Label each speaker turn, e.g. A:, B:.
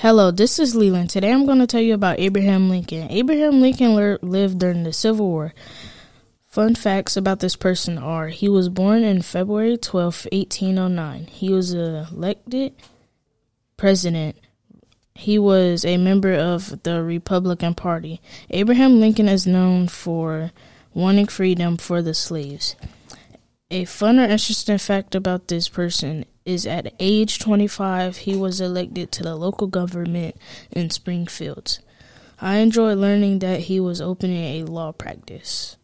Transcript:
A: Hello, this is Leland. Today I'm going to tell you about Abraham Lincoln. Abraham Lincoln le- lived during the Civil War. Fun facts about this person are he was born in February 12, 1809. He was elected president. He was a member of the Republican Party. Abraham Lincoln is known for wanting freedom for the slaves. A fun or interesting fact about this person is at age 25, he was elected to the local government in Springfield. I enjoyed learning that he was opening a law practice.